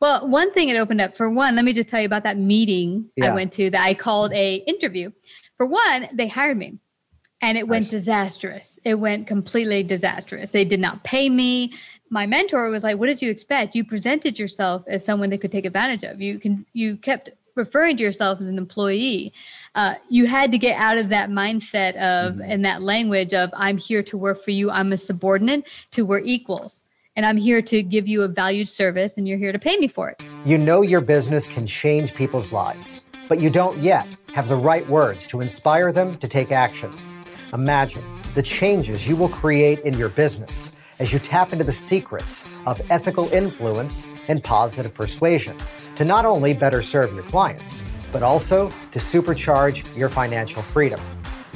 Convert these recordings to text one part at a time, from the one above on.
Well, one thing it opened up for one, let me just tell you about that meeting yeah. I went to that I called a interview. For one, they hired me and it went disastrous. It went completely disastrous. They did not pay me. My mentor was like, "What did you expect? You presented yourself as someone they could take advantage of. You can you kept referring to yourself as an employee. Uh, you had to get out of that mindset of mm-hmm. and that language of I'm here to work for you. I'm a subordinate to we're equals." And I'm here to give you a valued service, and you're here to pay me for it. You know your business can change people's lives, but you don't yet have the right words to inspire them to take action. Imagine the changes you will create in your business as you tap into the secrets of ethical influence and positive persuasion to not only better serve your clients, but also to supercharge your financial freedom.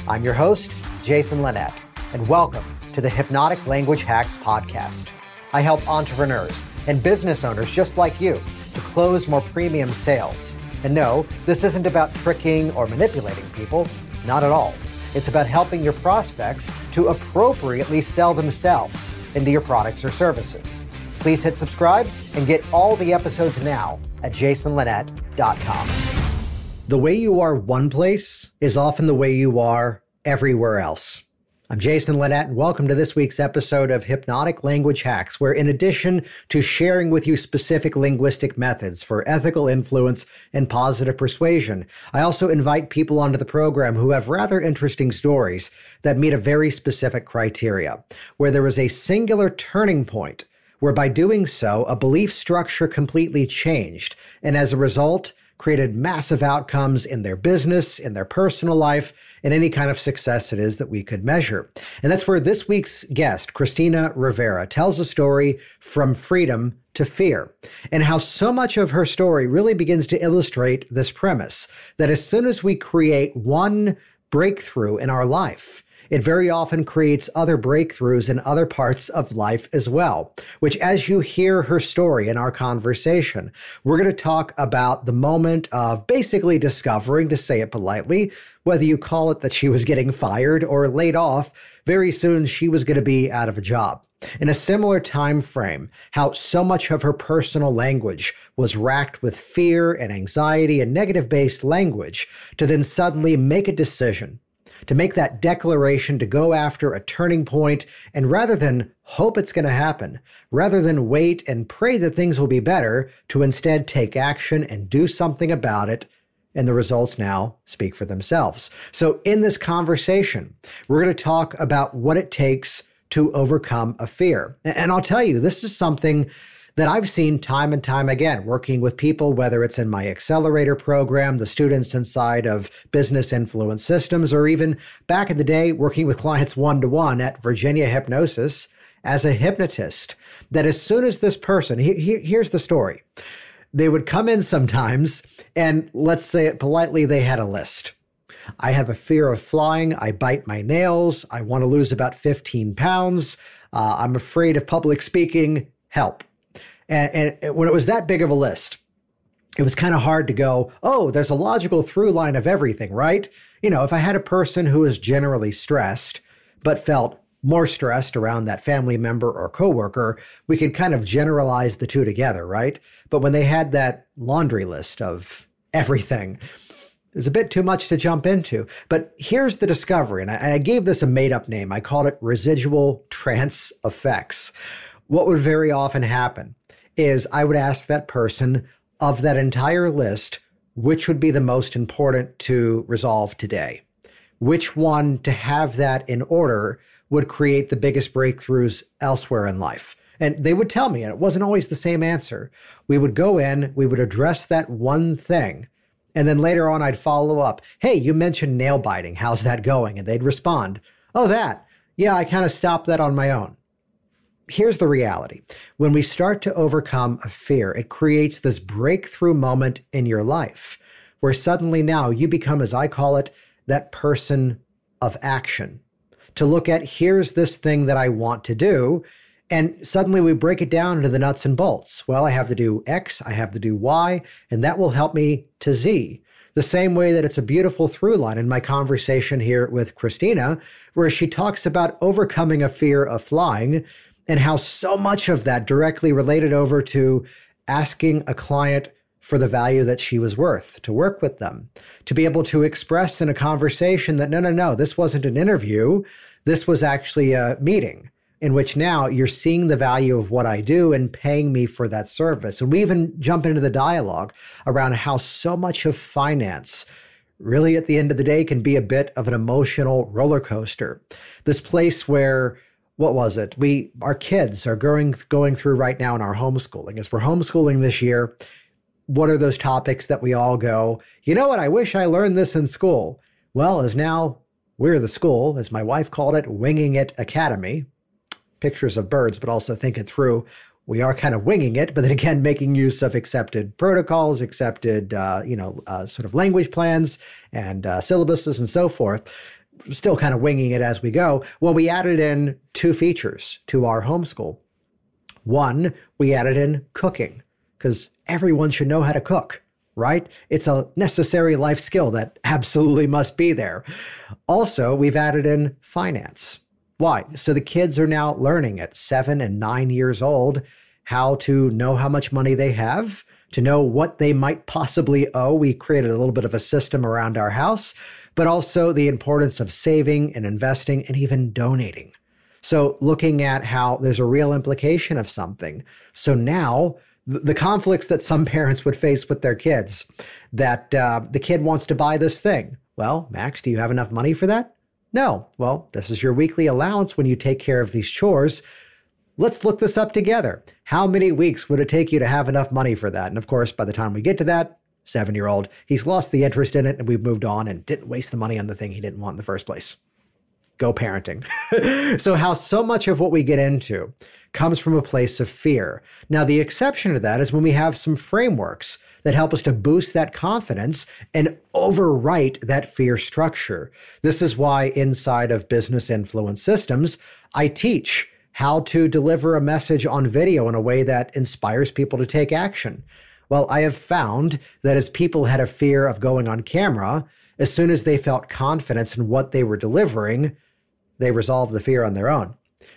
I'm your host, Jason Linett, and welcome to the Hypnotic Language Hacks Podcast. I help entrepreneurs and business owners just like you to close more premium sales. And no, this isn't about tricking or manipulating people, not at all. It's about helping your prospects to appropriately sell themselves into your products or services. Please hit subscribe and get all the episodes now at jasonlinett.com. The way you are one place is often the way you are everywhere else. I'm Jason Linett, and welcome to this week's episode of Hypnotic Language Hacks, where in addition to sharing with you specific linguistic methods for ethical influence and positive persuasion, I also invite people onto the program who have rather interesting stories that meet a very specific criteria, where there is a singular turning point, where by doing so, a belief structure completely changed, and as a result, created massive outcomes in their business, in their personal life, and any kind of success it is that we could measure. And that's where this week's guest, Christina Rivera, tells a story from freedom to fear, and how so much of her story really begins to illustrate this premise that as soon as we create one breakthrough in our life, it very often creates other breakthroughs in other parts of life as well, which, as you hear her story in our conversation, we're going to talk about the moment of basically discovering, to say it politely, whether you call it that she was getting fired or laid off, very soon she was going to be out of a job. In a similar time frame, how so much of her personal language was racked with fear and anxiety and negative based language to then suddenly make a decision to make that declaration to go after a turning point and rather than hope it's going to happen, rather than wait and pray that things will be better, to instead take action and do something about it. And the results now speak for themselves. So, in this conversation, we're going to talk about what it takes to overcome a fear. And I'll tell you, this is something that I've seen time and time again working with people, whether it's in my accelerator program, the students inside of business influence systems, or even back in the day working with clients one to one at Virginia Hypnosis as a hypnotist. That as soon as this person, he, he, here's the story. They would come in sometimes, and let's say it politely, they had a list. I have a fear of flying. I bite my nails. I want to lose about 15 pounds. Uh, I'm afraid of public speaking. Help. And, and when it was that big of a list, it was kind of hard to go, oh, there's a logical through line of everything, right? You know, if I had a person who was generally stressed, but felt more stressed around that family member or coworker, we could kind of generalize the two together, right? But when they had that laundry list of everything, it was a bit too much to jump into. But here's the discovery, and I, I gave this a made up name. I called it residual trance effects. What would very often happen is I would ask that person of that entire list, which would be the most important to resolve today? Which one to have that in order would create the biggest breakthroughs elsewhere in life? And they would tell me, and it wasn't always the same answer. We would go in, we would address that one thing. And then later on, I'd follow up. Hey, you mentioned nail biting. How's that going? And they'd respond, Oh, that. Yeah, I kind of stopped that on my own here's the reality when we start to overcome a fear, it creates this breakthrough moment in your life where suddenly now you become, as I call it, that person of action. To look at here's this thing that I want to do. And suddenly we break it down into the nuts and bolts. Well, I have to do X, I have to do Y, and that will help me to Z. The same way that it's a beautiful through line in my conversation here with Christina, where she talks about overcoming a fear of flying and how so much of that directly related over to asking a client for the value that she was worth, to work with them, to be able to express in a conversation that no, no, no, this wasn't an interview. This was actually a meeting in which now you're seeing the value of what I do and paying me for that service. And we even jump into the dialogue around how so much of finance really at the end of the day can be a bit of an emotional roller coaster. This place where what was it? We our kids are going going through right now in our homeschooling. As we're homeschooling this year, what are those topics that we all go, you know what, I wish I learned this in school. Well, as now we're the school, as my wife called it, winging it academy. Pictures of birds, but also think it through we are kind of winging it, but then again, making use of accepted protocols, accepted, uh, you know, uh, sort of language plans and uh, syllabuses and so forth. Still kind of winging it as we go. Well, we added in two features to our homeschool. One, we added in cooking because everyone should know how to cook right? It's a necessary life skill that absolutely must be there. Also, we've added in finance. Why? So the kids are now learning at seven and nine years old how to know how much money they have, to know what they might possibly owe. We created a little bit of a system around our house, but also the importance of saving and investing and even donating. So looking at how there's a real implication of something. So now the conflicts that some parents would face with their kids that uh, the kid wants to buy this thing. Well, Max, do you have enough money for that? No. Well, this is your weekly allowance when you take care of these chores. Let's look this up together. How many weeks would it take you to have enough money for that? And of course, by the time we get to that, seven year old, he's lost the interest in it and we've moved on and didn't waste the money on the thing he didn't want in the first place. Go parenting. so, how so much of what we get into comes from a place of fear. Now, the exception to that is when we have some frameworks that help us to boost that confidence and overwrite that fear structure. This is why inside of business influence systems, I teach how to deliver a message on video in a way that inspires people to take action. Well, I have found that as people had a fear of going on camera, as soon as they felt confidence in what they were delivering, they resolved the fear on their own.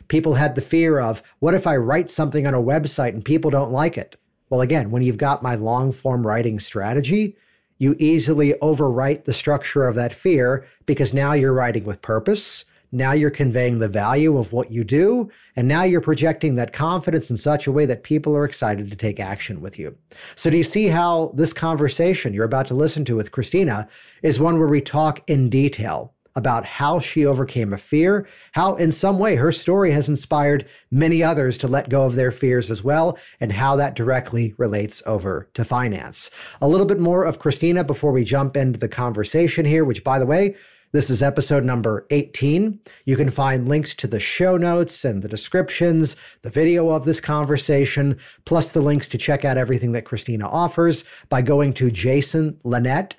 People had the fear of, what if I write something on a website and people don't like it? Well, again, when you've got my long form writing strategy, you easily overwrite the structure of that fear because now you're writing with purpose. Now you're conveying the value of what you do. And now you're projecting that confidence in such a way that people are excited to take action with you. So, do you see how this conversation you're about to listen to with Christina is one where we talk in detail about how she overcame a fear, how in some way her story has inspired many others to let go of their fears as well, and how that directly relates over to finance. A little bit more of Christina before we jump into the conversation here, which, by the way, this is episode number 18. You can find links to the show notes and the descriptions, the video of this conversation, plus the links to check out everything that Christina offers by going to jasonlinett.com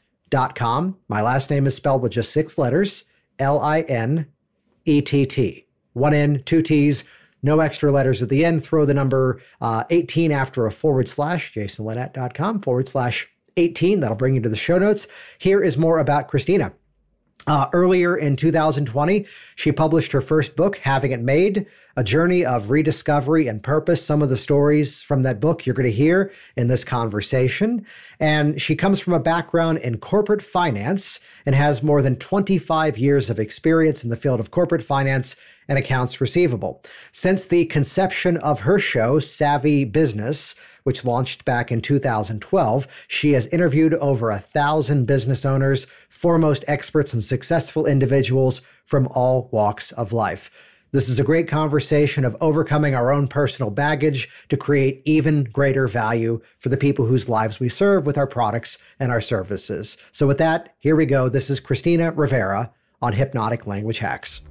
com. My last name is spelled with just six letters L I N E T T. One N, two T's, no extra letters at the end. Throw the number uh, 18 after a forward slash, jasonlinett.com forward slash 18. That'll bring you to the show notes. Here is more about Christina. Uh, earlier in 2020, she published her first book, Having It Made, a journey of rediscovery and purpose. Some of the stories from that book you're going to hear in this conversation. And she comes from a background in corporate finance and has more than 25 years of experience in the field of corporate finance and accounts receivable. Since the conception of her show, Savvy Business, which launched back in 2012, she has interviewed over a thousand business owners, foremost experts, and successful individuals from all walks of life. This is a great conversation of overcoming our own personal baggage to create even greater value for the people whose lives we serve with our products and our services. So, with that, here we go. This is Christina Rivera on Hypnotic Language Hacks.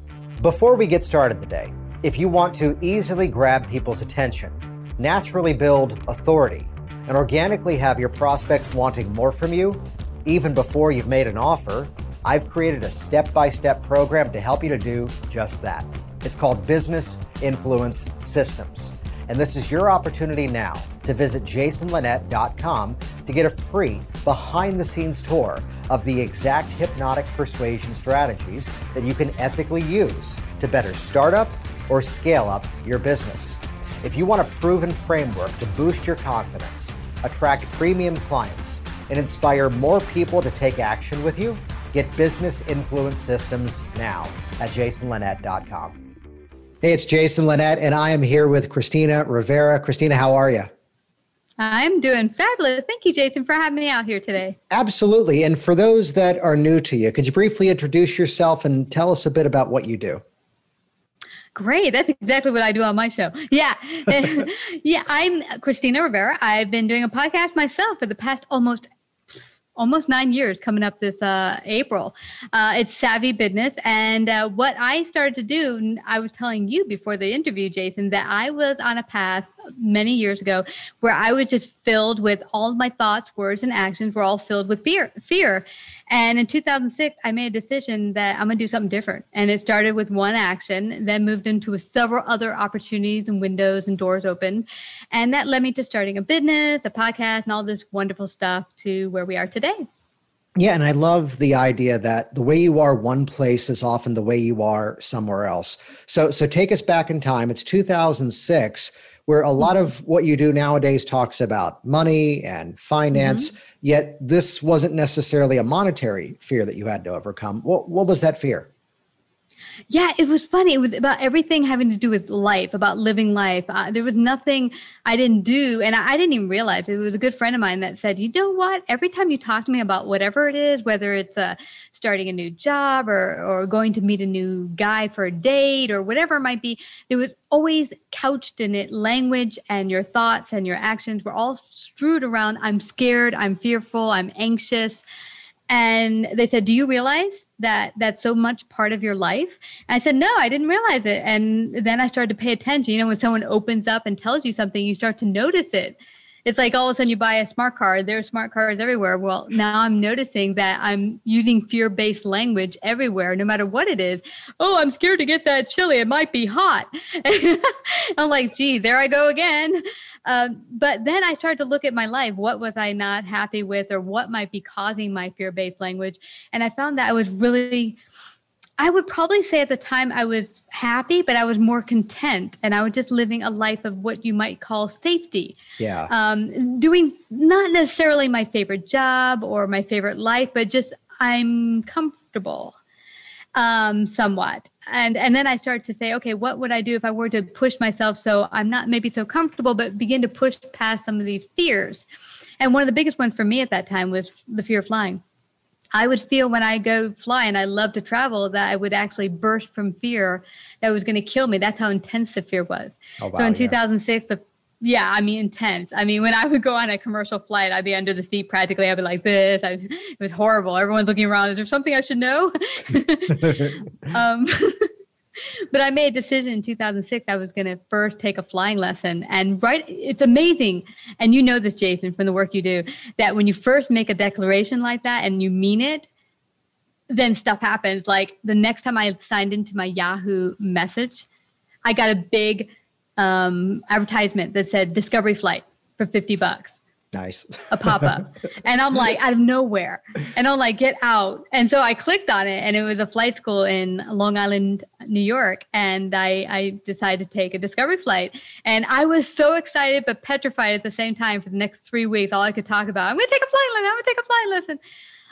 Before we get started today, if you want to easily grab people's attention, naturally build authority, and organically have your prospects wanting more from you, even before you've made an offer, I've created a step by step program to help you to do just that. It's called Business Influence Systems. And this is your opportunity now to visit jasonlinett.com to get a free behind the scenes tour of the exact hypnotic persuasion strategies that you can ethically use to better start up or scale up your business. If you want a proven framework to boost your confidence, attract premium clients, and inspire more people to take action with you? Get business influence systems now at jasonlinett.com. Hey, it's Jason Linett, and I am here with Christina Rivera. Christina, how are you? I'm doing fabulous. Thank you, Jason, for having me out here today. Absolutely. And for those that are new to you, could you briefly introduce yourself and tell us a bit about what you do? Great. That's exactly what I do on my show. Yeah. yeah. I'm Christina Rivera. I've been doing a podcast myself for the past almost almost nine years coming up this uh, April. Uh, it's Savvy Business. And uh, what I started to do, I was telling you before the interview, Jason, that I was on a path many years ago where I was just filled with all my thoughts, words, and actions were all filled with fear. Fear. And in 2006, I made a decision that I'm going to do something different. And it started with one action, then moved into several other opportunities and windows and doors open. And that led me to starting a business, a podcast, and all this wonderful stuff to where we are today. Yeah, and I love the idea that the way you are one place is often the way you are somewhere else. So so take us back in time. It's 2006 where a lot of what you do nowadays talks about money and finance, mm-hmm. yet this wasn't necessarily a monetary fear that you had to overcome. What, what was that fear? Yeah, it was funny. It was about everything having to do with life, about living life. Uh, there was nothing I didn't do, and I, I, didn't even realize it. it. was a good friend of mine that said, "You know what? Every time you talk to me about whatever it is, whether it's uh, starting a new job or or going to meet a new guy for a date or whatever it might be, there was always couched in it language and your thoughts and your actions were all strewed around. I'm scared. I'm fearful. I'm anxious." And they said do you realize that that's so much part of your life? And i said no i didn't realize it. And then i started to pay attention. You know when someone opens up and tells you something you start to notice it it's like all of a sudden you buy a smart car there are smart cars everywhere well now i'm noticing that i'm using fear-based language everywhere no matter what it is oh i'm scared to get that chili it might be hot i'm like gee there i go again um, but then I started to look at my life. What was I not happy with, or what might be causing my fear based language? And I found that I was really, I would probably say at the time I was happy, but I was more content and I was just living a life of what you might call safety. Yeah. Um, doing not necessarily my favorite job or my favorite life, but just I'm comfortable um, somewhat. And and then I start to say, okay, what would I do if I were to push myself so I'm not maybe so comfortable, but begin to push past some of these fears. And one of the biggest ones for me at that time was the fear of flying. I would feel when I go fly and I love to travel that I would actually burst from fear that was going to kill me. That's how intense the fear was. Oh, wow, so in 2006, the yeah, I mean, intense. I mean, when I would go on a commercial flight, I'd be under the seat practically. I'd be like this. I, it was horrible. Everyone's looking around. Is there something I should know? um, but I made a decision in 2006. I was going to first take a flying lesson. And right, it's amazing. And you know this, Jason, from the work you do, that when you first make a declaration like that and you mean it, then stuff happens. Like the next time I signed into my Yahoo message, I got a big um, advertisement that said Discovery Flight for 50 bucks. Nice. a pop up. And I'm like, out of nowhere. And I'm like, get out. And so I clicked on it and it was a flight school in Long Island, New York. And I, I decided to take a discovery flight. And I was so excited, but petrified at the same time for the next three weeks. All I could talk about, I'm going to take a flight lesson. I'm going to take a flight lesson.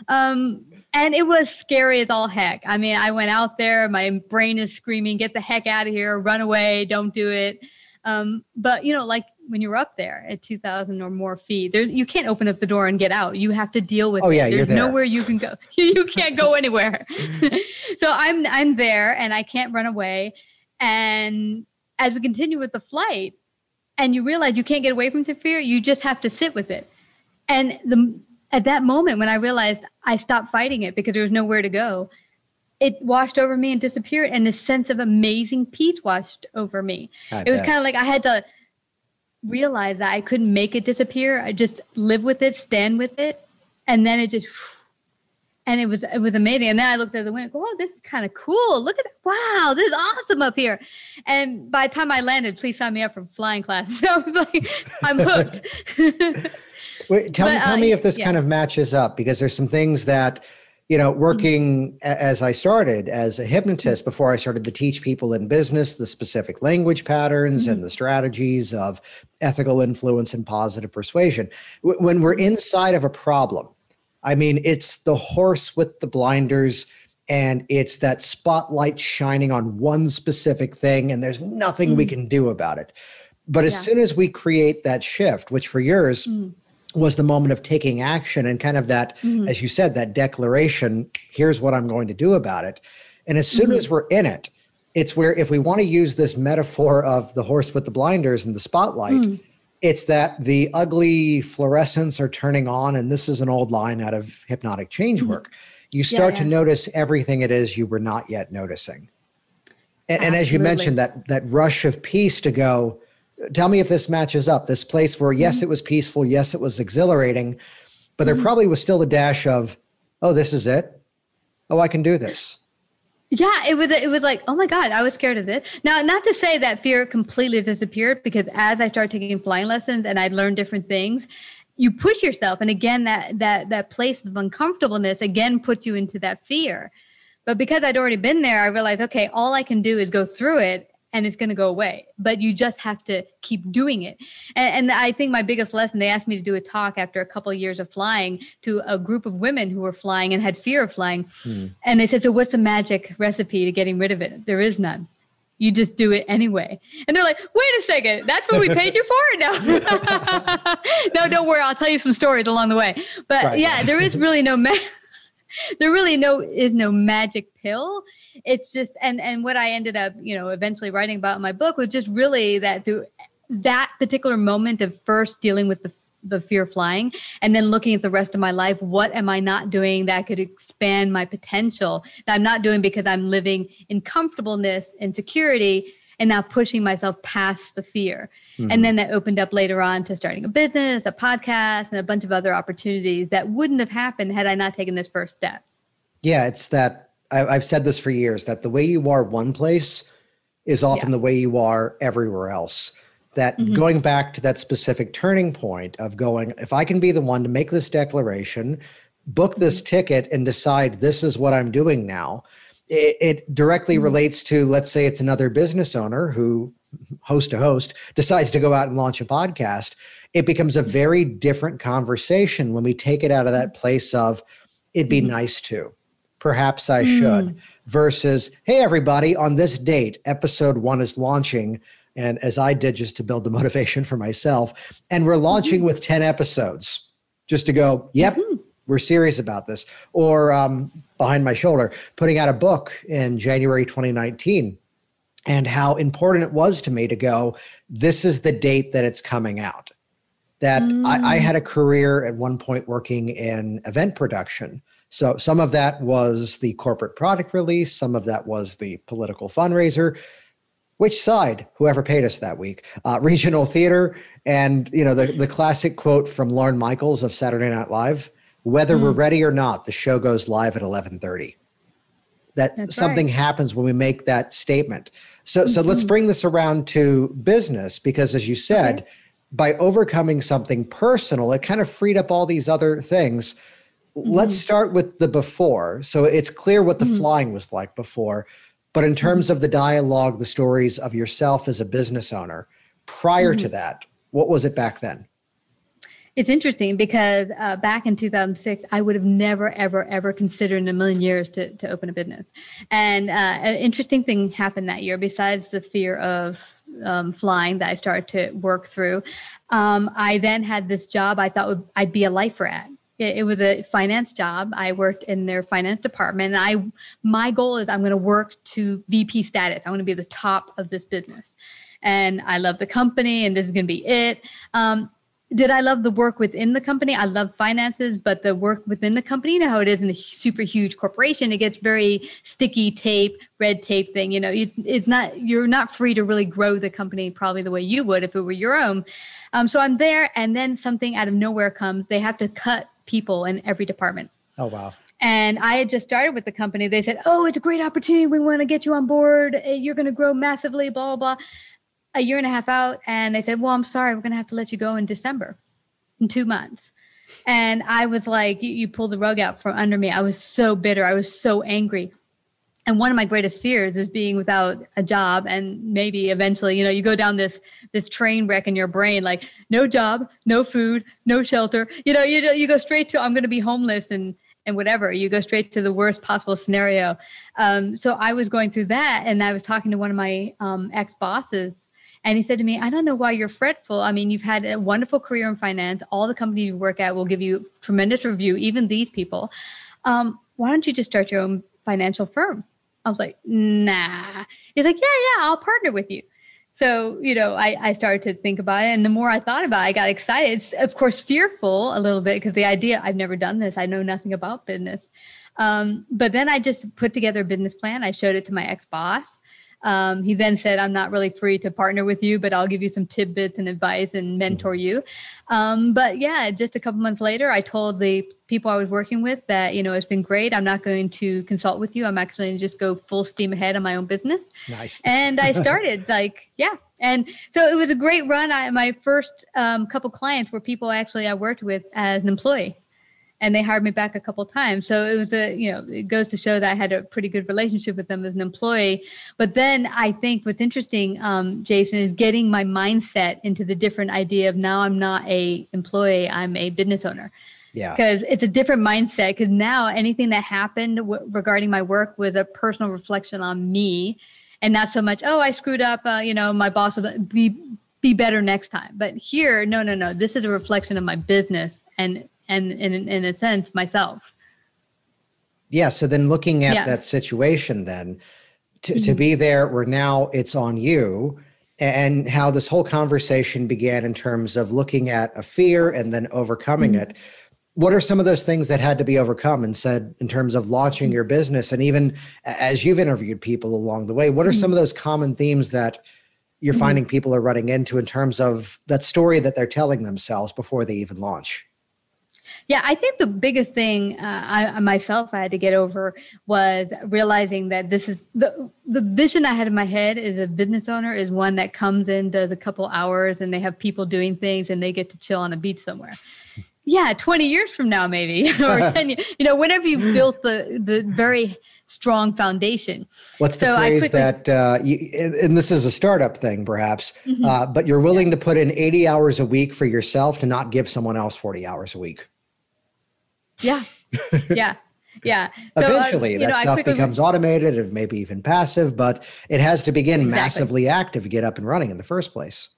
Um, and it was scary as all heck. I mean, I went out there, my brain is screaming, get the heck out of here, run away, don't do it. Um, but you know, like when you're up there at 2000 or more feet, there, you can't open up the door and get out. You have to deal with oh, it. Yeah, There's there. nowhere you can go. you can't go anywhere. so I'm I'm there and I can't run away. And as we continue with the flight, and you realize you can't get away from the fear, you just have to sit with it. And the at that moment when I realized I stopped fighting it because there was nowhere to go, it washed over me and disappeared. And this sense of amazing peace washed over me. I it was kind of like I had to realize that I couldn't make it disappear. I just live with it, stand with it. And then it just and it was it was amazing. And then I looked at the window, go, oh, this is kind of cool. Look at. Wow, this is awesome up here. And by the time I landed, please sign me up for flying classes. I was like, I'm hooked. Wait, tell, but, me, tell uh, me if this yeah. kind of matches up because there's some things that you know, working as I started as a hypnotist before I started to teach people in business the specific language patterns mm-hmm. and the strategies of ethical influence and positive persuasion. When we're inside of a problem, I mean, it's the horse with the blinders and it's that spotlight shining on one specific thing, and there's nothing mm-hmm. we can do about it. But as yeah. soon as we create that shift, which for yours, mm-hmm was the moment of taking action and kind of that, mm-hmm. as you said, that declaration here's what I'm going to do about it. And as soon mm-hmm. as we're in it, it's where if we want to use this metaphor of the horse with the blinders and the spotlight, mm. it's that the ugly fluorescents are turning on. And this is an old line out of hypnotic change mm-hmm. work. You start yeah, yeah. to notice everything it is you were not yet noticing. And, and as you mentioned, that that rush of peace to go, tell me if this matches up. This place where, yes, mm-hmm. it was peaceful, yes, it was exhilarating, but there mm-hmm. probably was still a dash of, oh, this is it. Oh, I can do this. Yeah, it was. It was like, oh my god, I was scared of this. Now, not to say that fear completely disappeared, because as I started taking flying lessons and I learned different things, you push yourself, and again, that that that place of uncomfortableness again puts you into that fear. But because I'd already been there, I realized, okay, all I can do is go through it and it's going to go away but you just have to keep doing it. And, and, i think my biggest lesson they asked me to do a talk after a couple of years of flying to a group of women who were flying and had fear of flying. Hmm. and they said so what's the magic recipe to getting rid of it? There is none. You just do it anyway. And they're like wait a second. That's what we paid you for? No. No don't worry. I'll tell you some stories along the way. But right. yeah there is really no ma- there really no is no magic pill it's just and and what I ended up, you know, eventually writing about in my book was just really that through that particular moment of first dealing with the the fear of flying and then looking at the rest of my life what am i not doing that could expand my potential that i'm not doing because i'm living in comfortableness and security and now pushing myself past the fear mm-hmm. and then that opened up later on to starting a business a podcast and a bunch of other opportunities that wouldn't have happened had i not taken this first step yeah it's that I've said this for years that the way you are one place is often yeah. the way you are everywhere else. That mm-hmm. going back to that specific turning point of going, if I can be the one to make this declaration, book this mm-hmm. ticket, and decide this is what I'm doing now, it, it directly mm-hmm. relates to, let's say it's another business owner who, host to host, decides to go out and launch a podcast. It becomes a very different conversation when we take it out of that place of, it'd be mm-hmm. nice to perhaps I should, mm. versus, hey, everybody, on this date, episode one is launching. And as I did just to build the motivation for myself, and we're launching mm-hmm. with 10 episodes just to go, yep, mm-hmm. we're serious about this. Or um, behind my shoulder, putting out a book in January 2019 and how important it was to me to go, this is the date that it's coming out. That mm. I, I had a career at one point working in event production so some of that was the corporate product release, some of that was the political fundraiser. Which side? Whoever paid us that week, uh, regional theater, and you know the the classic quote from Lorne Michaels of Saturday Night Live: "Whether mm. we're ready or not, the show goes live at eleven thirty. That That's something right. happens when we make that statement. So mm-hmm. so let's bring this around to business because, as you said, okay. by overcoming something personal, it kind of freed up all these other things Mm-hmm. Let's start with the before. So it's clear what the mm-hmm. flying was like before. But in terms mm-hmm. of the dialogue, the stories of yourself as a business owner, prior to mm-hmm. that, what was it back then? It's interesting because uh, back in 2006, I would have never, ever, ever considered in a million years to, to open a business. And uh, an interesting thing happened that year, besides the fear of um, flying that I started to work through. Um, I then had this job I thought would, I'd be a lifer at it, it was a finance job. I worked in their finance department. And I, my goal is I'm going to work to VP status. I want to be the top of this business. And I love the company, and this is going to be it. Um, did I love the work within the company? I love finances, but the work within the company, you know how it is in a super huge corporation, it gets very sticky tape, red tape thing. You know, it's, it's not, you're not free to really grow the company probably the way you would if it were your own. Um, so I'm there, and then something out of nowhere comes. They have to cut people in every department. Oh, wow. And I had just started with the company. They said, Oh, it's a great opportunity. We want to get you on board. Eh, you're going to grow massively, blah, blah, blah. A year and a half out. And they said, Well, I'm sorry. We're going to have to let you go in December, in two months. And I was like, you, you pulled the rug out from under me. I was so bitter. I was so angry and one of my greatest fears is being without a job and maybe eventually you know you go down this this train wreck in your brain like no job no food no shelter. You know you you go straight to i'm going to be homeless and and whatever. You go straight to the worst possible scenario. Um, so i was going through that and i was talking to one of my um, ex bosses and he said to me i don't know why you're fretful. I mean you've had a wonderful career in finance. All the companies you work at will give you tremendous review even these people. Um, why don't you just start your own financial firm I was like, nah. He's like, yeah, yeah, I'll partner with you. So, you know, I, I started to think about it. And the more I thought about it, I got excited. It's, of course, fearful a little bit because the idea I've never done this, I know nothing about business. Um, but then I just put together a business plan. I showed it to my ex boss. Um, he then said, I'm not really free to partner with you, but I'll give you some tidbits and advice and mentor mm-hmm. you. Um, but yeah, just a couple months later, I told the people I was working with that, you know, it's been great. I'm not going to consult with you. I'm actually going to just go full steam ahead on my own business. Nice. And I started like, yeah. And so it was a great run. I, my first um, couple clients were people actually I worked with as an employee and they hired me back a couple times. So it was a, you know, it goes to show that I had a pretty good relationship with them as an employee. But then I think what's interesting, um, Jason, is getting my mindset into the different idea of now I'm not a employee, I'm a business owner. Yeah. Because it's a different mindset. Because now anything that happened w- regarding my work was a personal reflection on me, and not so much, oh, I screwed up. Uh, you know, my boss will be be better next time. But here, no, no, no. This is a reflection of my business and and in, in a sense myself yeah so then looking at yeah. that situation then to, mm-hmm. to be there where now it's on you and how this whole conversation began in terms of looking at a fear and then overcoming mm-hmm. it what are some of those things that had to be overcome and said in terms of launching mm-hmm. your business and even as you've interviewed people along the way what are some mm-hmm. of those common themes that you're mm-hmm. finding people are running into in terms of that story that they're telling themselves before they even launch yeah, I think the biggest thing uh, I myself I had to get over was realizing that this is the the vision I had in my head as a business owner is one that comes in, does a couple hours, and they have people doing things, and they get to chill on a beach somewhere. yeah, twenty years from now, maybe or ten years. You know, whenever you built the the very strong foundation. What's the so phrase quickly, that, uh, you, and this is a startup thing perhaps, mm-hmm. uh, but you're willing yeah. to put in 80 hours a week for yourself to not give someone else 40 hours a week? Yeah. Yeah. Yeah. So, uh, Eventually, uh, that know, stuff quickly, becomes automated and maybe even passive, but it has to begin exactly. massively active to get up and running in the first place.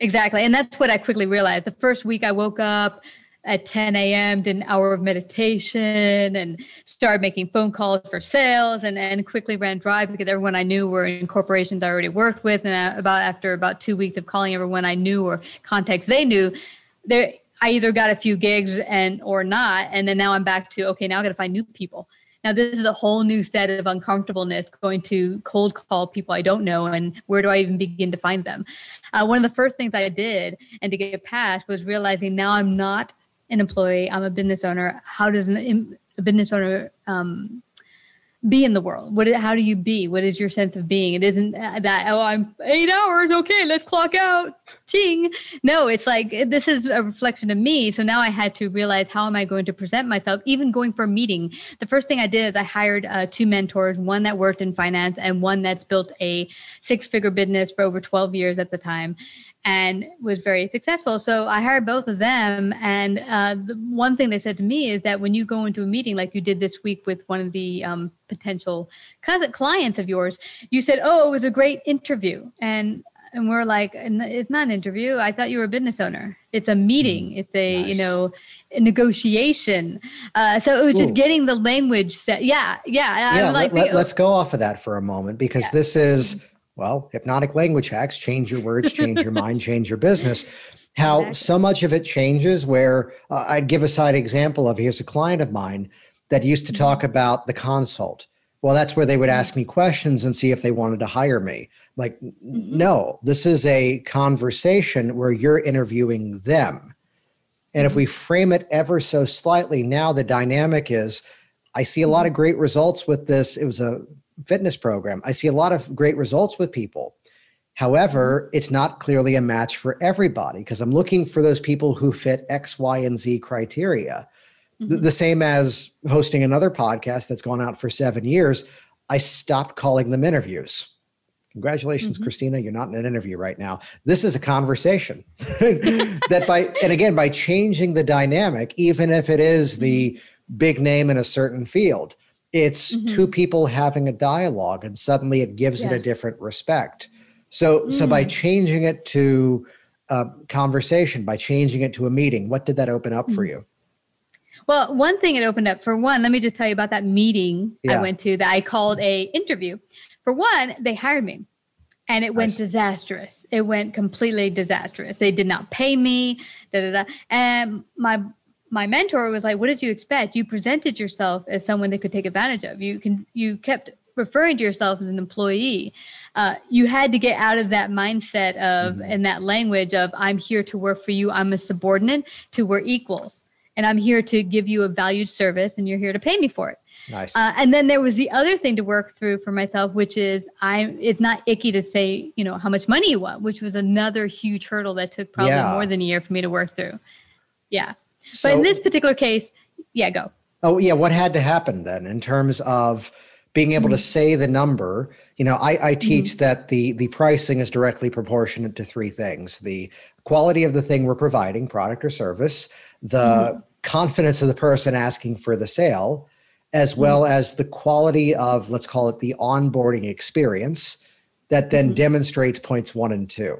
Exactly. And that's what I quickly realized. The first week I woke up at 10 a.m., did an hour of meditation and started making phone calls for sales and, and quickly ran drive because everyone I knew were in corporations I already worked with. And about after about two weeks of calling everyone I knew or contacts they knew, there I either got a few gigs and or not, and then now I'm back to okay, now I got to find new people. Now this is a whole new set of uncomfortableness going to cold call people I don't know, and where do I even begin to find them? Uh, one of the first things I did, and to get past, was realizing now I'm not an employee; I'm a business owner. How does an, a business owner um, be in the world? What? How do you be? What is your sense of being? It isn't that oh I'm eight hours. Okay, let's clock out. Ching. No, it's like this is a reflection of me. So now I had to realize how am I going to present myself? Even going for a meeting, the first thing I did is I hired uh, two mentors, one that worked in finance and one that's built a six-figure business for over 12 years at the time and was very successful. So I hired both of them. And uh, the one thing they said to me is that when you go into a meeting like you did this week with one of the um, potential clients of yours, you said, "Oh, it was a great interview," and and we're like, "It's not an interview. I thought you were a business owner. It's a meeting. Mm, it's a nice. you know." A negotiation uh, so it was Ooh. just getting the language set yeah yeah, yeah like let, us go off of that for a moment because yeah. this is well, hypnotic language hacks change your words, change your mind, change your business. How exactly. so much of it changes, where uh, I'd give a side example of here's a client of mine that used to talk mm-hmm. about the consult. Well, that's where they would ask me questions and see if they wanted to hire me. Like, mm-hmm. no, this is a conversation where you're interviewing them. And if we mm-hmm. frame it ever so slightly, now the dynamic is I see a lot of great results with this. It was a fitness program. I see a lot of great results with people. However, mm-hmm. it's not clearly a match for everybody because I'm looking for those people who fit X, Y, and Z criteria. Mm-hmm. The, same as hosting another podcast that's gone out for seven years. I stopped calling them interviews. Congratulations, mm-hmm. Christina. You're not in an interview right now. This is a conversation that by, and again, by changing the dynamic, even if it is the mm-hmm. big name in a certain field, it's mm-hmm. two people having a dialogue and suddenly it gives yeah. it a different respect. So, mm. so by mm. changing it to a conversation, by changing it to a meeting, what did that open up for mm. you? Well, one thing it opened up for one, let me just tell you about that meeting yeah. I went to that I called a interview. For one, they hired me and it went disastrous. It went completely disastrous. They did not pay me, da da da. And my my mentor was like, "What did you expect? You presented yourself as someone they could take advantage of. You can you kept referring to yourself as an employee. Uh, you had to get out of that mindset of mm-hmm. and that language of I'm here to work for you. I'm a subordinate to we're equals, and I'm here to give you a valued service, and you're here to pay me for it. Nice. Uh, and then there was the other thing to work through for myself, which is I it's not icky to say, you know, how much money you want, which was another huge hurdle that took probably yeah. more than a year for me to work through. Yeah. So, but in this particular case, yeah, go. Oh yeah, what had to happen then in terms of being able mm-hmm. to say the number? You know, I, I teach mm-hmm. that the the pricing is directly proportionate to three things: the quality of the thing we're providing, product or service, the mm-hmm. confidence of the person asking for the sale, as mm-hmm. well as the quality of, let's call it the onboarding experience that then mm-hmm. demonstrates points one and two.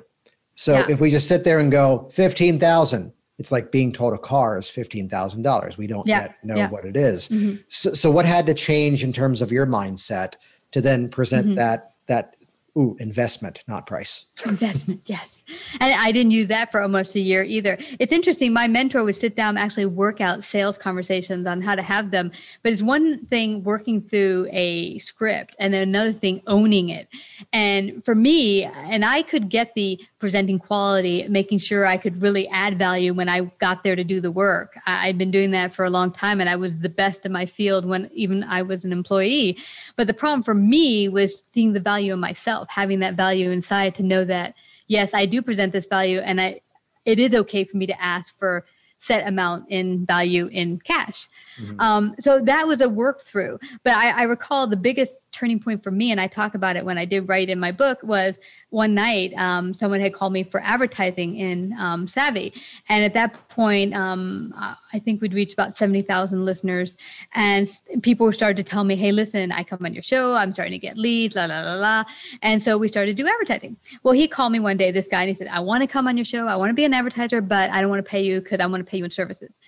So yeah. if we just sit there and go 15,000, it's like being told a car is $15,000. We don't yeah. yet know yeah. what it is. Mm-hmm. So, so what had to change in terms of your mindset to then present mm-hmm. that, that Ooh, investment, not price. investment, yes. And I didn't use that for almost a year either. It's interesting. My mentor would sit down, and actually work out sales conversations on how to have them. But it's one thing working through a script, and then another thing owning it. And for me, and I could get the presenting quality, making sure I could really add value when I got there to do the work. I'd been doing that for a long time, and I was the best in my field when even I was an employee. But the problem for me was seeing the value in myself having that value inside to know that yes i do present this value and i it is okay for me to ask for set amount in value in cash. Mm-hmm. Um, so that was a work through. But I, I, recall the biggest turning point for me, and I talk about it when I did write in my book, was one night um, someone had called me for advertising in um, Savvy. And at that point, um, I think we'd reached about 70,000 listeners. And people started to tell me, hey, listen, I come on your show, I'm starting to get leads, la, la, la, la. And so we started to do advertising. Well, he called me one day, this guy, and he said, I want to come on your show, I want to be an advertiser, but I don't want to pay you because I want to pay you in services.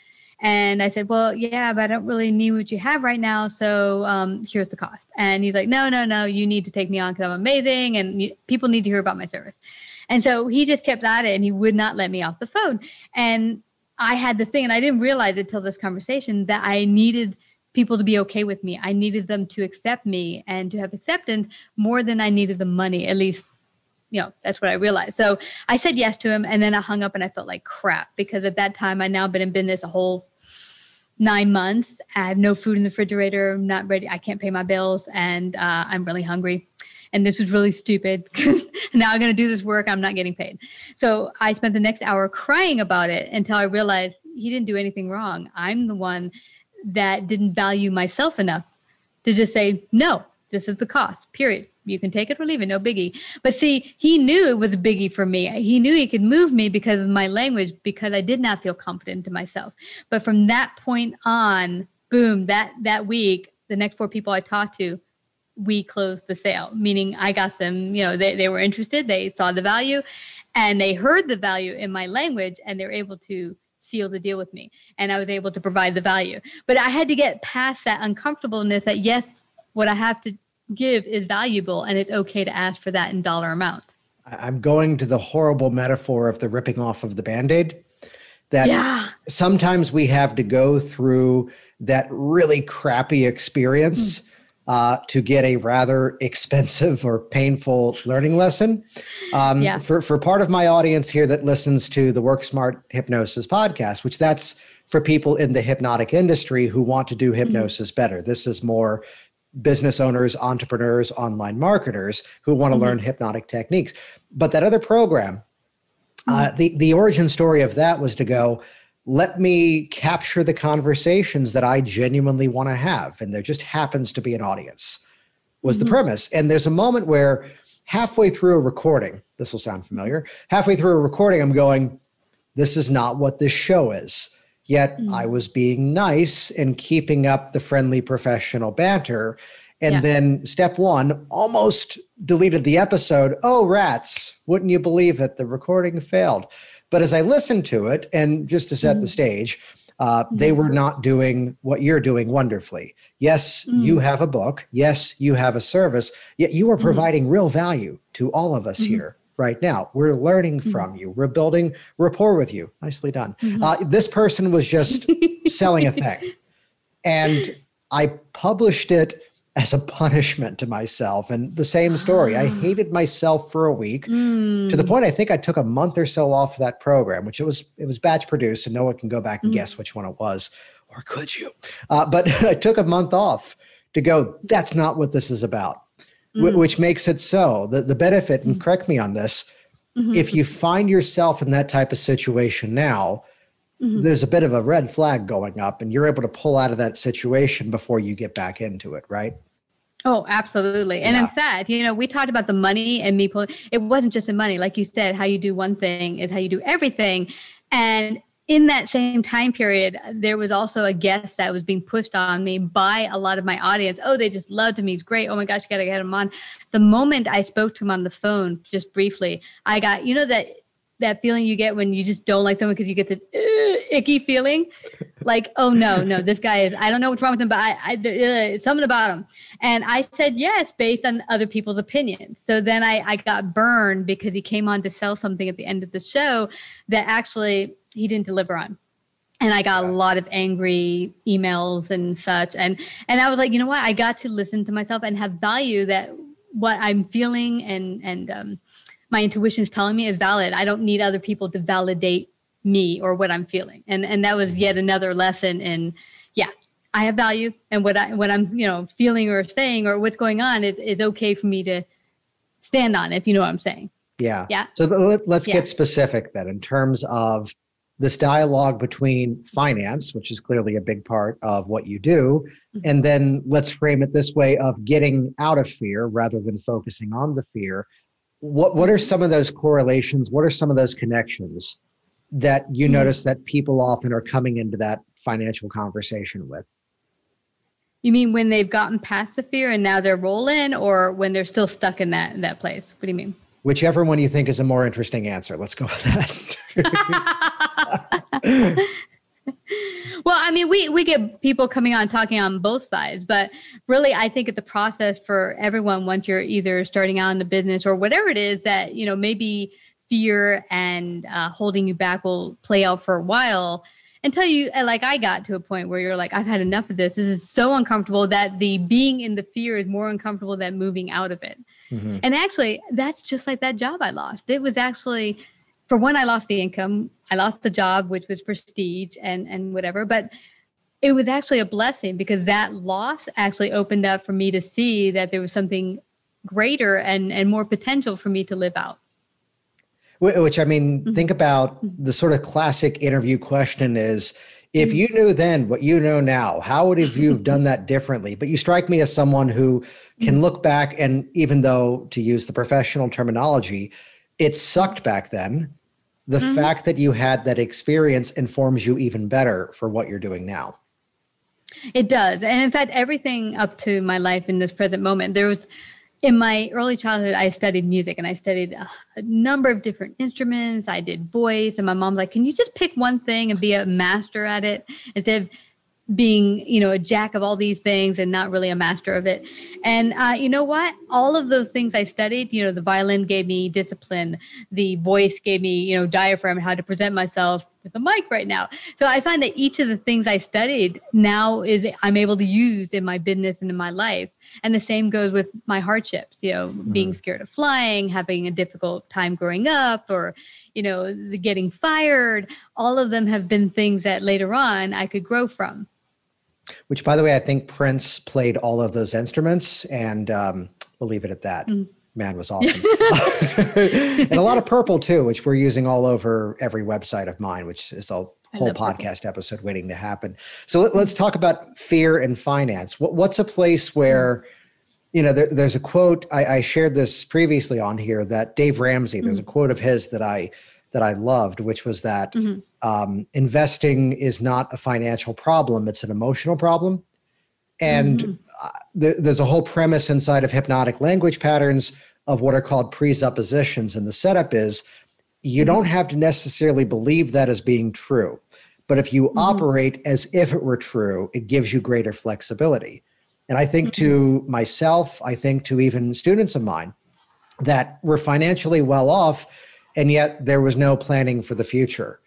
And I said, well, yeah, but I don't really need what you have right now. So um, here's the cost. And he's like, no, no, no, you need to take me on because I'm amazing and you, people need to hear about my service. And so he just kept at it and he would not let me off the phone. And I had this thing, and I didn't realize it till this conversation that I needed people to be okay with me. I needed them to accept me and to have acceptance more than I needed the money, at least you know, that's what I realized. So I said yes to him and then I hung up and I felt like crap because at that time I'd now been in business a whole nine months. I have no food in the refrigerator, I'm not ready. I can't pay my bills and uh, I'm really hungry. And this was really stupid because now I'm going to do this work. I'm not getting paid. So I spent the next hour crying about it until I realized he didn't do anything wrong. I'm the one that didn't value myself enough to just say, no, this is the cost, period. You can take it or leave it, no biggie. But see, he knew it was a biggie for me. He knew he could move me because of my language, because I did not feel confident in myself. But from that point on, boom, that that week, the next four people I talked to, we closed the sale, meaning I got them, you know, they, they were interested, they saw the value, and they heard the value in my language, and they're able to seal the deal with me. And I was able to provide the value. But I had to get past that uncomfortableness that, yes, what I have to give is valuable and it's okay to ask for that in dollar amount. I'm going to the horrible metaphor of the ripping off of the band aid. That yeah. sometimes we have to go through that really crappy experience. Mm. Uh, to get a rather expensive or painful learning lesson. Um, yeah. for, for part of my audience here that listens to the Work Smart Hypnosis podcast, which that's for people in the hypnotic industry who want to do mm-hmm. hypnosis mm-hmm. better. This is more business owners, entrepreneurs, online marketers who want to mm-hmm. learn hypnotic techniques. But that other program, uh, mm-hmm. uh, the, the origin story of that was to go, let me capture the conversations that I genuinely want to have. And there just happens to be an audience, was mm-hmm. the premise. And there's a moment where halfway through a recording, this will sound familiar, halfway through a recording, I'm going, this is not what this show is. Yet mm-hmm. I was being nice and keeping up the friendly professional banter. And yeah. then step one almost deleted the episode. Oh, rats, wouldn't you believe it? The recording failed. But as I listened to it, and just to set mm-hmm. the stage, uh, mm-hmm. they were not doing what you're doing wonderfully. Yes, mm-hmm. you have a book. Yes, you have a service. Yet you are mm-hmm. providing real value to all of us mm-hmm. here right now. We're learning mm-hmm. from you. We're building rapport with you. Nicely done. Mm-hmm. Uh, this person was just selling a thing. And I published it as a punishment to myself. And the same story. I ah. hated myself for a week mm. to the mm. point I think I took a month or so off that program, which it was it was batch produced, and no one can go back and mm. guess which one it was, or could you? Uh, but I took a month off to go. That's not what this is about mm. which makes it so. The, the benefit, and correct me on this, mm-hmm. if you find yourself in that type of situation now, mm-hmm. there's a bit of a red flag going up, and you're able to pull out of that situation before you get back into it, right? Oh, absolutely. And yeah. in fact, you know, we talked about the money and me pulling, it wasn't just the money. Like you said, how you do one thing is how you do everything. And in that same time period, there was also a guest that was being pushed on me by a lot of my audience. Oh, they just loved him. He's great. Oh my gosh, you gotta get him on. The moment I spoke to him on the phone, just briefly, I got, you know, that that feeling you get when you just don't like someone because you get the uh, icky feeling? Like oh no no this guy is i don't know what's wrong with him but i, I uh, something about him. And i said yes based on other people's opinions. So then i i got burned because he came on to sell something at the end of the show that actually he didn't deliver on. And i got a lot of angry emails and such. And and i was like you know what? I got to listen to myself and have value that what i'm feeling and and um, my intuition is telling me is valid i don't need other people to validate me or what i'm feeling and and that was yet another lesson in yeah i have value and what i what i'm you know feeling or saying or what's going on is, is okay for me to stand on if you know what i'm saying yeah yeah so let's yeah. get specific then in terms of this dialogue between finance, which is clearly a big part of what you do, mm-hmm. and then let's frame it this way of getting out of fear rather than focusing on the fear. What what are some of those correlations? What are some of those connections that you mm-hmm. notice that people often are coming into that financial conversation with? You mean when they've gotten past the fear and now they're rolling, or when they're still stuck in that that place? What do you mean? Whichever one you think is a more interesting answer. Let's go with that. well, I mean, we we get people coming on talking on both sides, but really, I think it's a process for everyone. Once you're either starting out in the business or whatever it is that you know, maybe fear and uh, holding you back will play out for a while until you uh, like I got to a point where you're like, I've had enough of this. This is so uncomfortable that the being in the fear is more uncomfortable than moving out of it. Mm-hmm. And actually, that's just like that job I lost. It was actually, for one, I lost the income. I lost the job, which was prestige and and whatever. But it was actually a blessing because that loss actually opened up for me to see that there was something greater and and more potential for me to live out. Which I mean, mm-hmm. think about the sort of classic interview question is if you knew then what you know now, how would have you have done that differently? But you strike me as someone who can mm. look back and even though to use the professional terminology, it sucked back then, the mm-hmm. fact that you had that experience informs you even better for what you're doing now. It does. And in fact, everything up to my life in this present moment, there was in my early childhood, I studied music and I studied a, a, number of different instruments. I did voice, and my mom's like, "Can you just pick one thing and be a master at it instead of being, you know, a jack of all these things and not really a master of it?" And uh, you know what? All of those things I studied, you know, the violin gave me discipline, the voice gave me, you know, diaphragm, how to present myself with a mic right now. So I find that each of the things I studied now is I'm able to use in my business and in my life. And the same goes with my hardships, you know, mm-hmm. being scared of flying, having a difficult time growing up, or, you know, the getting fired. All of them have been things that later on I could grow from. Which, by the way, I think Prince played all of those instruments, and um, we'll leave it at that. Mm. Man was awesome. and a lot of purple too, which we're using all over every website of mine, which is a whole podcast episode waiting to happen. So let, us talk about fear and finance. What, what's a place where mm you know, there, there's a quote I, I, shared this previously on here that Dave Ramsey. Mm-hmm. There's a quote of his that I that I loved, which was that mm-hmm. um, investing is not a financial problem; it's an emotional problem. And mm-hmm. uh, there, there's a whole premise inside of hypnotic language patterns of what are called presuppositions, and the setup is you don't mm-hmm. have to necessarily believe that as being true, but if you mm-hmm. operate as if it were true, it gives you greater flexibility. And I think to mm-hmm. myself, I think to even students of mine that were financially well off, and yet there was no planning for the future.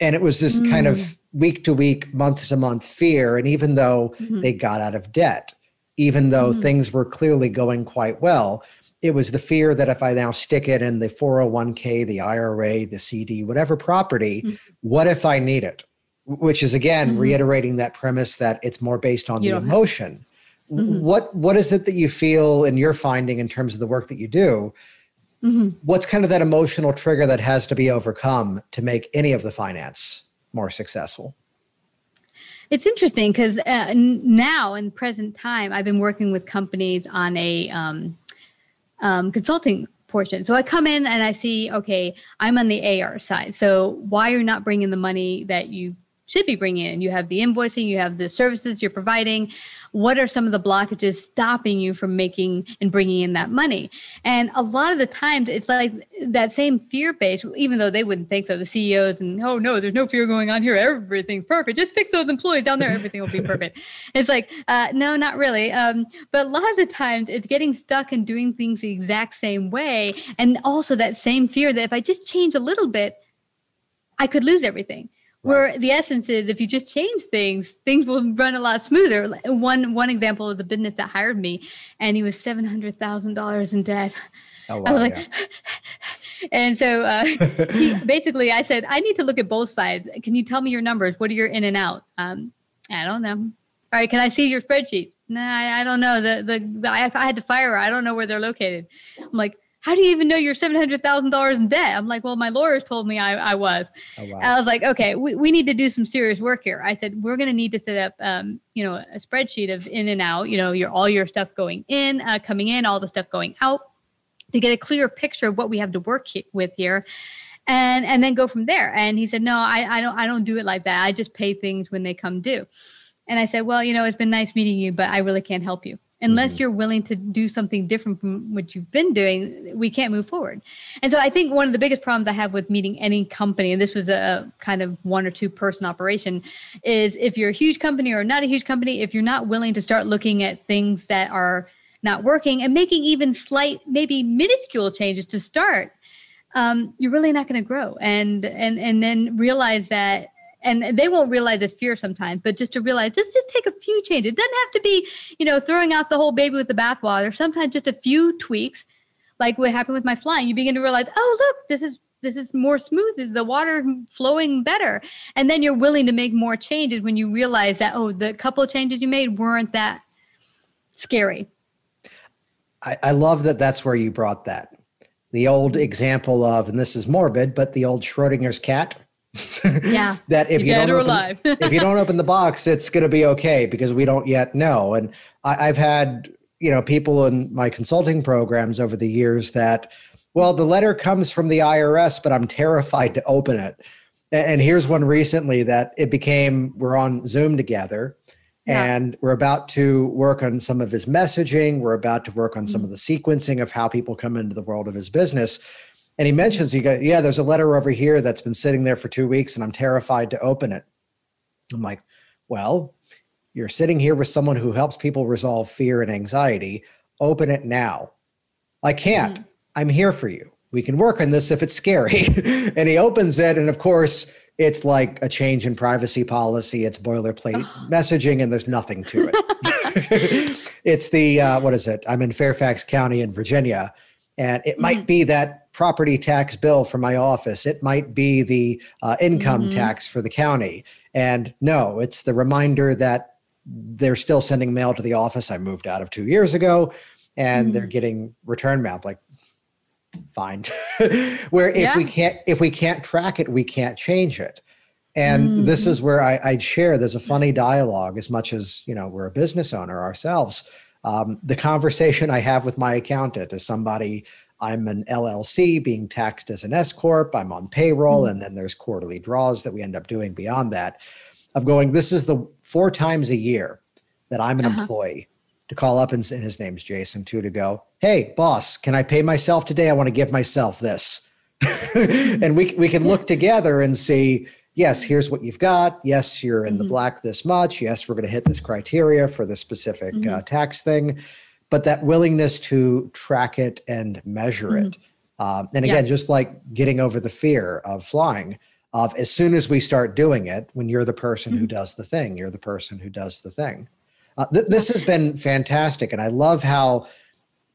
And it was this mm. kind of mm. week to week, month to month fear. And even though mm-hmm. they got out of debt, even though mm. things were clearly going quite well, it was the fear that if I now stick it in the 401k, the IRA, the CD, whatever property, mm. what if I need it? Which is again mm-hmm. reiterating that premise that it's more based on you the emotion. Have- mm-hmm. what what is it that you feel in your finding in terms of the work that you do mm-hmm. what's kind of that emotional trigger that has to be overcome to make any of the finance more successful? It's interesting because uh, now in present time i've been working with companies on a um, um, consulting portion. So i come in and i see okay i'm on the ar side. So why are you not bringing the money that you should be bringing in. You have the invoicing, you have the services you're providing. What are some of the blockages stopping you from making and bringing in that money? And a lot of the times, it's like that same fear base, even though they wouldn't think so. The CEOs and oh no, there's no fear going on here. Everything's perfect. Just fix those employees down there. Everything will be perfect. it's like uh, no, not really. Um, but a lot of the times, it's getting stuck in doing things the exact same way, and also that same fear that if I just change a little bit, I could lose everything. Where the essence is, if you just change things, things will run a lot smoother. One one example is a business that hired me, and he was seven hundred thousand dollars in debt. Oh, wow, I was like, yeah. and so uh, he, basically, I said, I need to look at both sides. Can you tell me your numbers? What are your in and out? Um, I don't know. All right, can I see your spreadsheets? Nah, I, I don't know. The, the the I, I had to fire her. I don't know where they're located. I'm like, how do you even know you're $700,000 in debt? I'm like, well, my lawyers told me I, I was. Oh, wow. I was like, okay, we, we need to do some serious work here. I said, we're going to need to set up, um, you know, a spreadsheet of in and out, you know, your, all your stuff going in, uh, coming in, all the stuff going out to get a clear picture of what we have to work he- with here and, and then go from there. And he said, no, I, I don't, I don't do it like that. I just pay things when they come due. And I said, well, you know, it's been nice meeting you, but I really can't help you unless mm-hmm. you're willing to do something different from what you've been doing we can't move forward and so i think one of the biggest problems i have with meeting any company and this was a kind of one or two person operation is if you're a huge company or not a huge company if you're not willing to start looking at things that are not working and making even slight maybe minuscule changes to start um, you're really not going to grow and and and then realize that and they won't realize this fear sometimes, but just to realize let's just take a few changes. It doesn't have to be, you know, throwing out the whole baby with the bathwater. Sometimes just a few tweaks, like what happened with my flying, you begin to realize, oh look, this is this is more smooth, the water flowing better. And then you're willing to make more changes when you realize that, oh, the couple of changes you made weren't that scary. I, I love that that's where you brought that. The old mm-hmm. example of, and this is morbid, but the old Schrodinger's cat yeah. that if you, don't open, if you don't open the box, it's going to be okay because we don't yet know. And I, I've had you know people in my consulting programs over the years that, well, the letter comes from the IRS, but I'm terrified to open it. And here's one recently that it became we're on Zoom together. Yeah. And we're about to work on some of his messaging. We're about to work on some of the sequencing of how people come into the world of his business. And he mentions, he goes, yeah, there's a letter over here that's been sitting there for two weeks and I'm terrified to open it. I'm like, well, you're sitting here with someone who helps people resolve fear and anxiety. Open it now. I can't. Mm-hmm. I'm here for you. We can work on this if it's scary. and he opens it. And of course, it's like a change in privacy policy. It's boilerplate messaging, and there's nothing to it. it's the, uh, what is it? I'm in Fairfax County in Virginia. And it might mm-hmm. be that property tax bill for my office. It might be the uh, income mm-hmm. tax for the county. And no, it's the reminder that they're still sending mail to the office I moved out of two years ago, and mm. they're getting return mail. Like, fine. where if yeah. we can't if we can't track it, we can't change it. And mm. this is where I, I'd share. There's a funny dialogue as much as you know we're a business owner ourselves. Um, the conversation I have with my accountant is somebody I'm an LLC being taxed as an S corp. I'm on payroll, mm. and then there's quarterly draws that we end up doing beyond that. Of going, this is the four times a year that I'm an uh-huh. employee to call up and, and his name's Jason too to go, hey boss, can I pay myself today? I want to give myself this, and we we can look together and see yes, here's what you've got. Yes, you're in mm-hmm. the black this much. Yes, we're going to hit this criteria for the specific mm-hmm. uh, tax thing. But that willingness to track it and measure mm-hmm. it. Um, and again, yeah. just like getting over the fear of flying, of as soon as we start doing it, when you're the person who mm-hmm. does the thing, you're the person who does the thing. Uh, th- this has been fantastic. And I love how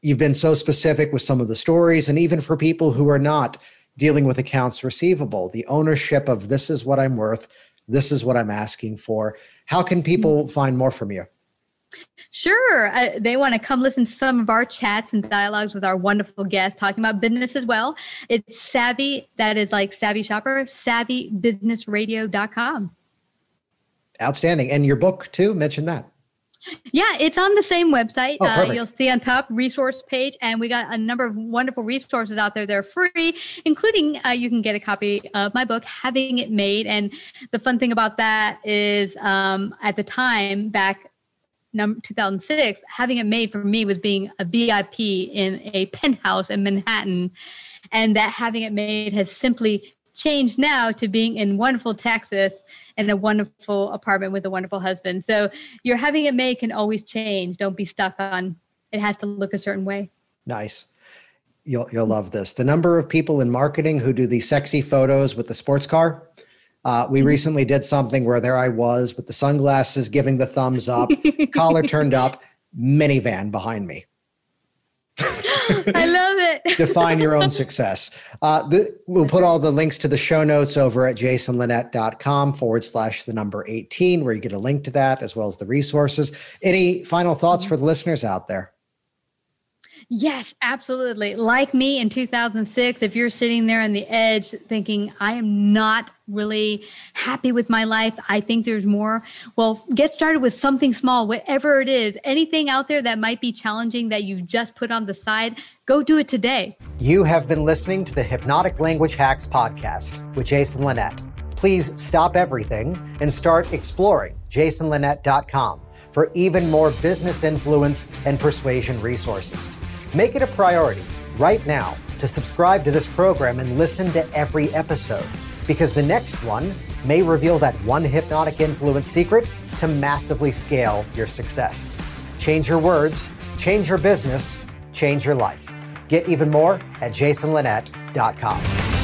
you've been so specific with some of the stories. And even for people who are not dealing with accounts receivable, the ownership of this is what I'm worth, this is what I'm asking for. How can people mm-hmm. find more from you? Sure. Uh, they want to come listen to some of our chats and dialogues with our wonderful guests talking about business as well. It's savvy, that is like savvy shopper, savvybusinessradio.com. Outstanding. And your book, too, mention that. Yeah, it's on the same website. Oh, uh, you'll see on top resource page, and we got a number of wonderful resources out there. They're free, including uh, you can get a copy of my book, Having It Made. And the fun thing about that is, um, at the time back number 2006, having it made for me was being a VIP in a penthouse in Manhattan, and that having it made has simply changed now to being in wonderful Texas and a wonderful apartment with a wonderful husband. So your having it made can always change. Don't be stuck on it has to look a certain way. Nice. You'll you'll love this. The number of people in marketing who do these sexy photos with the sports car. Uh, we mm-hmm. recently did something where there I was with the sunglasses, giving the thumbs up, collar turned up, minivan behind me. I love it. Define your own success. Uh, the, we'll put all the links to the show notes over at jasonlinett.com forward slash the number 18, where you get a link to that as well as the resources. Any final thoughts for the listeners out there? Yes, absolutely. Like me in 2006, if you're sitting there on the edge thinking, I am not really happy with my life, I think there's more. Well, get started with something small, whatever it is. Anything out there that might be challenging that you just put on the side, go do it today. You have been listening to the Hypnotic Language Hacks podcast with Jason Linett. Please stop everything and start exploring jasonlinett.com for even more business influence and persuasion resources. Make it a priority right now to subscribe to this program and listen to every episode because the next one may reveal that one hypnotic influence secret to massively scale your success. Change your words, change your business, change your life. Get even more at jasonlinett.com.